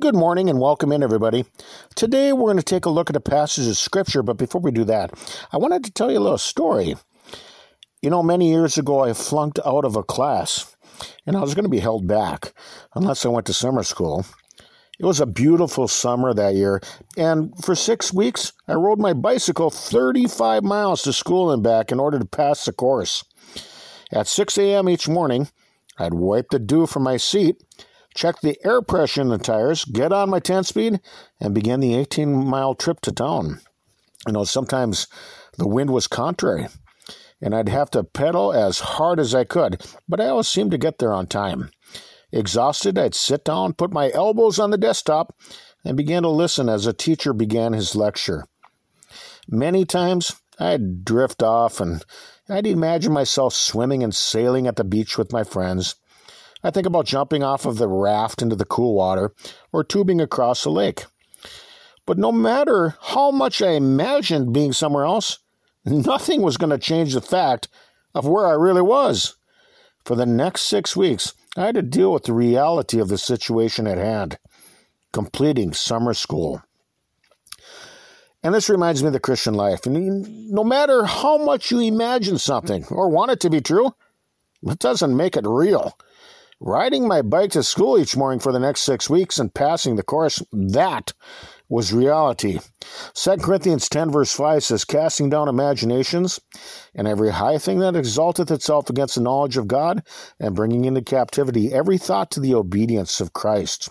Good morning and welcome in, everybody. Today we're going to take a look at a passage of Scripture, but before we do that, I wanted to tell you a little story. You know, many years ago I flunked out of a class and I was going to be held back unless I went to summer school. It was a beautiful summer that year, and for six weeks I rode my bicycle 35 miles to school and back in order to pass the course. At 6 a.m. each morning, I'd wipe the dew from my seat check the air pressure in the tires, get on my 10 speed, and begin the 18 mile trip to town. You know, sometimes the wind was contrary, and I'd have to pedal as hard as I could, but I always seemed to get there on time. Exhausted, I'd sit down, put my elbows on the desktop, and began to listen as a teacher began his lecture. Many times, I'd drift off and I'd imagine myself swimming and sailing at the beach with my friends. I think about jumping off of the raft into the cool water or tubing across a lake. But no matter how much I imagined being somewhere else, nothing was going to change the fact of where I really was. For the next six weeks, I had to deal with the reality of the situation at hand, completing summer school. And this reminds me of the Christian life. And no matter how much you imagine something or want it to be true, it doesn't make it real. Riding my bike to school each morning for the next six weeks and passing the course, that was reality. 2 Corinthians 10, verse 5 says, Casting down imaginations and every high thing that exalteth itself against the knowledge of God, and bringing into captivity every thought to the obedience of Christ.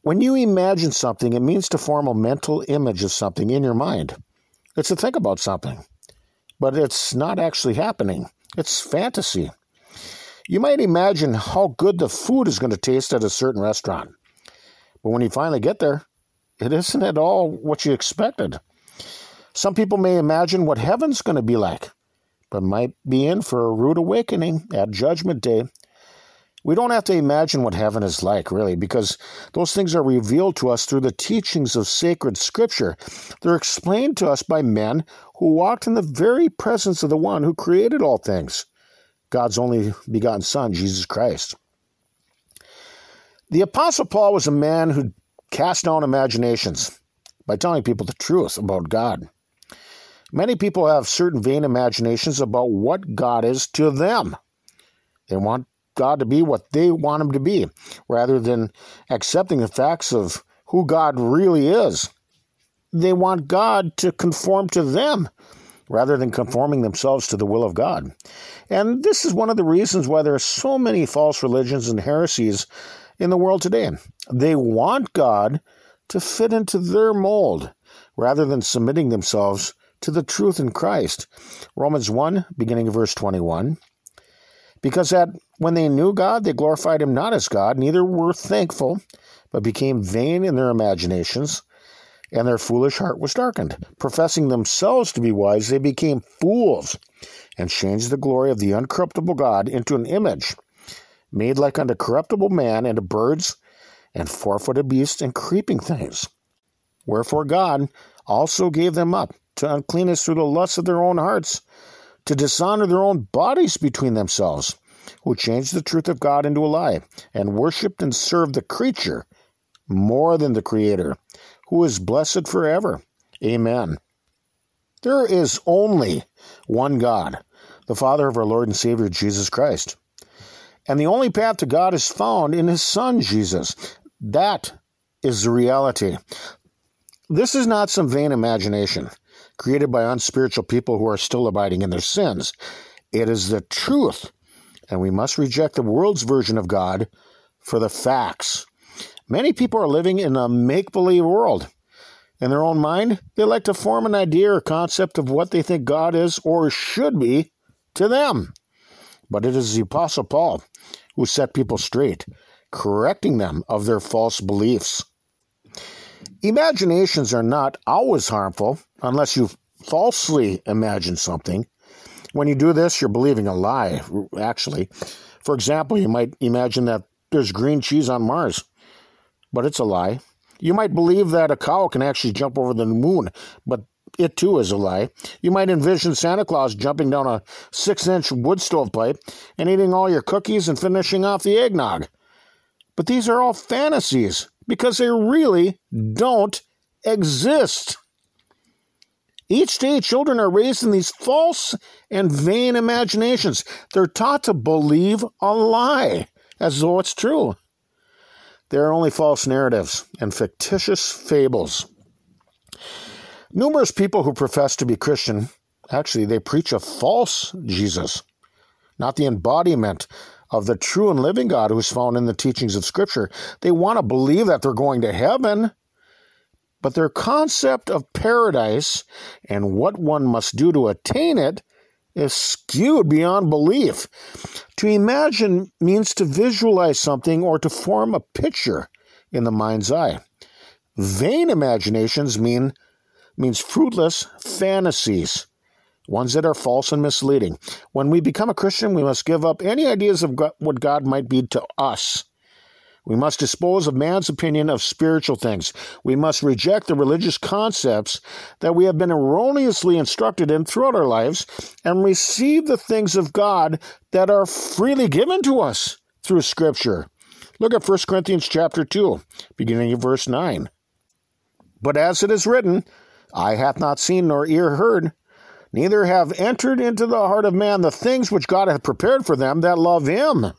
When you imagine something, it means to form a mental image of something in your mind. It's to think about something, but it's not actually happening. It's fantasy. You might imagine how good the food is going to taste at a certain restaurant. But when you finally get there, it isn't at all what you expected. Some people may imagine what heaven's going to be like, but might be in for a rude awakening at Judgment Day. We don't have to imagine what heaven is like, really, because those things are revealed to us through the teachings of sacred scripture. They're explained to us by men who walked in the very presence of the one who created all things. God's only begotten Son, Jesus Christ. The Apostle Paul was a man who cast down imaginations by telling people the truth about God. Many people have certain vain imaginations about what God is to them. They want God to be what they want him to be, rather than accepting the facts of who God really is. They want God to conform to them rather than conforming themselves to the will of God. And this is one of the reasons why there are so many false religions and heresies in the world today. They want God to fit into their mold rather than submitting themselves to the truth in Christ. Romans 1, beginning of verse 21. Because that when they knew God, they glorified him not as God, neither were thankful, but became vain in their imaginations and their foolish heart was darkened. Professing themselves to be wise, they became fools and changed the glory of the uncorruptible God into an image made like unto corruptible man and to birds and four footed beasts and creeping things. Wherefore God also gave them up to uncleanness through the lusts of their own hearts, to dishonor their own bodies between themselves, who changed the truth of God into a lie, and worshipped and served the creature more than the Creator, who is blessed forever. Amen. There is only one God, the Father of our Lord and Savior Jesus Christ. And the only path to God is found in His Son, Jesus. That is the reality. This is not some vain imagination created by unspiritual people who are still abiding in their sins. It is the truth, and we must reject the world's version of God for the facts. Many people are living in a make believe world. In their own mind, they like to form an idea or concept of what they think God is or should be to them. But it is the Apostle Paul who set people straight, correcting them of their false beliefs. Imaginations are not always harmful unless you falsely imagine something. When you do this, you're believing a lie, actually. For example, you might imagine that there's green cheese on Mars but it's a lie. You might believe that a cow can actually jump over the moon, but it too is a lie. You might envision Santa Claus jumping down a six inch wood stove pipe and eating all your cookies and finishing off the eggnog. But these are all fantasies because they really don't exist. Each day, children are raised in these false and vain imaginations. They're taught to believe a lie as though it's true. They are only false narratives and fictitious fables. Numerous people who profess to be Christian, actually, they preach a false Jesus, not the embodiment of the true and living God who's found in the teachings of Scripture. They want to believe that they're going to heaven, but their concept of paradise and what one must do to attain it is skewed beyond belief. To imagine means to visualize something or to form a picture in the mind's eye. Vain imaginations mean means fruitless fantasies, ones that are false and misleading. When we become a Christian, we must give up any ideas of what God might be to us we must dispose of man's opinion of spiritual things. We must reject the religious concepts that we have been erroneously instructed in throughout our lives and receive the things of God that are freely given to us through Scripture. Look at 1 Corinthians chapter 2, beginning of verse 9. But as it is written, Eye hath not seen nor ear heard, neither have entered into the heart of man the things which God hath prepared for them that love him.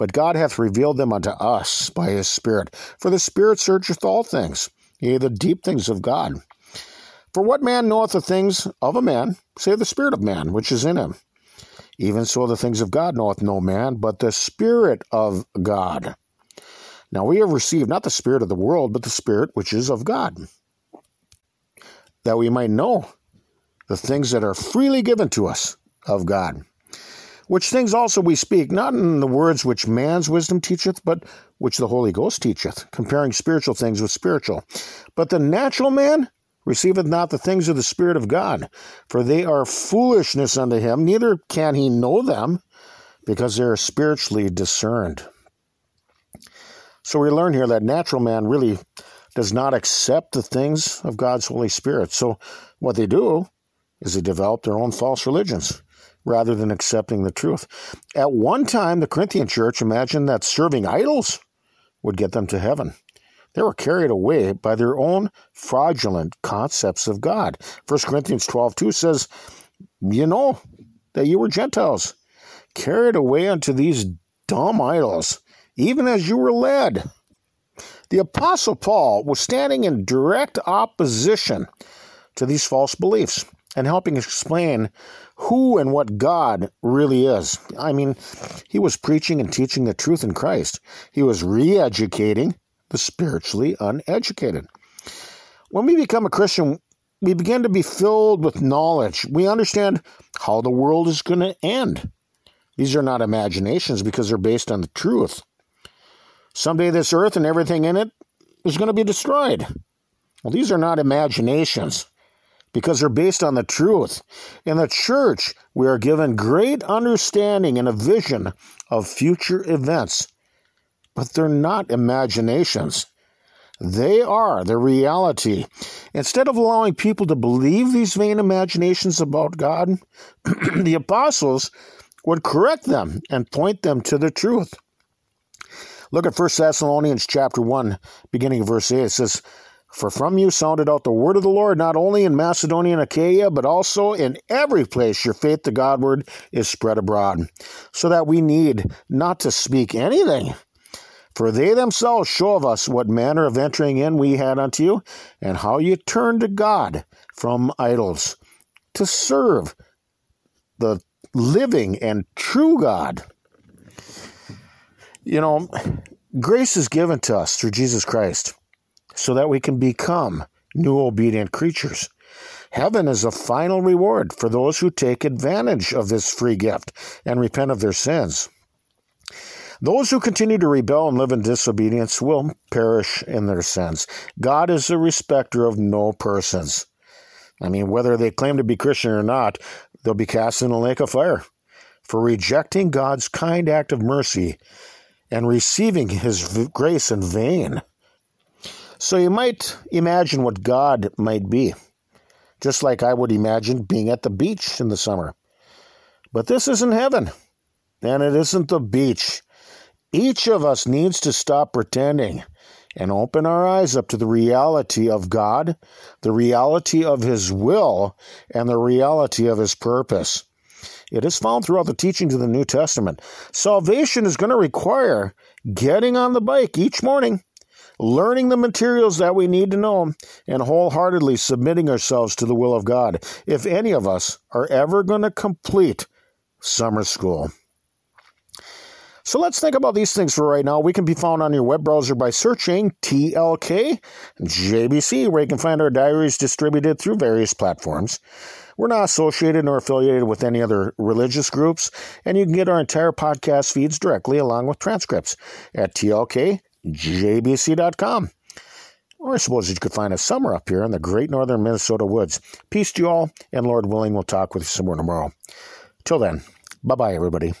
But God hath revealed them unto us by his Spirit. For the Spirit searcheth all things, yea, the deep things of God. For what man knoweth the things of a man, save the Spirit of man, which is in him? Even so, the things of God knoweth no man, but the Spirit of God. Now we have received not the Spirit of the world, but the Spirit which is of God, that we might know the things that are freely given to us of God which things also we speak, not in the words which man's wisdom teacheth, but which the Holy Ghost teacheth, comparing spiritual things with spiritual. But the natural man receiveth not the things of the Spirit of God, for they are foolishness unto him, neither can he know them, because they are spiritually discerned. So we learn here that natural man really does not accept the things of God's Holy Spirit. So what they do is they develop their own false religions rather than accepting the truth. At one time, the Corinthian church imagined that serving idols would get them to heaven. They were carried away by their own fraudulent concepts of God. 1 Corinthians 12 2 says, You know that you were Gentiles, carried away unto these dumb idols, even as you were led. The Apostle Paul was standing in direct opposition to these false beliefs and helping explain who and what God really is. I mean, he was preaching and teaching the truth in Christ, he was re educating the spiritually uneducated. When we become a Christian, we begin to be filled with knowledge. We understand how the world is going to end. These are not imaginations because they're based on the truth. Someday, this earth and everything in it is going to be destroyed. Well, these are not imaginations because they're based on the truth. In the church, we are given great understanding and a vision of future events, but they're not imaginations. They are the reality. Instead of allowing people to believe these vain imaginations about God, the apostles would correct them and point them to the truth. Look at 1 Thessalonians chapter 1, beginning of verse 8. It says, for from you sounded out the word of the Lord, not only in Macedonia and Achaia, but also in every place your faith to Godward is spread abroad, so that we need not to speak anything. For they themselves show of us what manner of entering in we had unto you, and how you turned to God from idols to serve the living and true God. You know, grace is given to us through Jesus Christ so that we can become new obedient creatures. Heaven is a final reward for those who take advantage of this free gift and repent of their sins. Those who continue to rebel and live in disobedience will perish in their sins. God is a respecter of no persons. I mean, whether they claim to be Christian or not, they'll be cast in a lake of fire for rejecting God's kind act of mercy and receiving his grace in vain. So you might imagine what God might be, just like I would imagine being at the beach in the summer. But this isn't heaven, and it isn't the beach. Each of us needs to stop pretending and open our eyes up to the reality of God, the reality of His will, and the reality of His purpose. It is found throughout the teachings of the New Testament. Salvation is going to require getting on the bike each morning, learning the materials that we need to know, and wholeheartedly submitting ourselves to the will of God if any of us are ever going to complete summer school. So let's think about these things for right now. We can be found on your web browser by searching TLK JBC, where you can find our diaries distributed through various platforms. We're not associated nor affiliated with any other religious groups, and you can get our entire podcast feeds directly along with transcripts at tlkjbc.com. Or I suppose you could find us somewhere up here in the great northern Minnesota woods. Peace to you all, and Lord willing, we'll talk with you somewhere tomorrow. Till then, bye bye, everybody.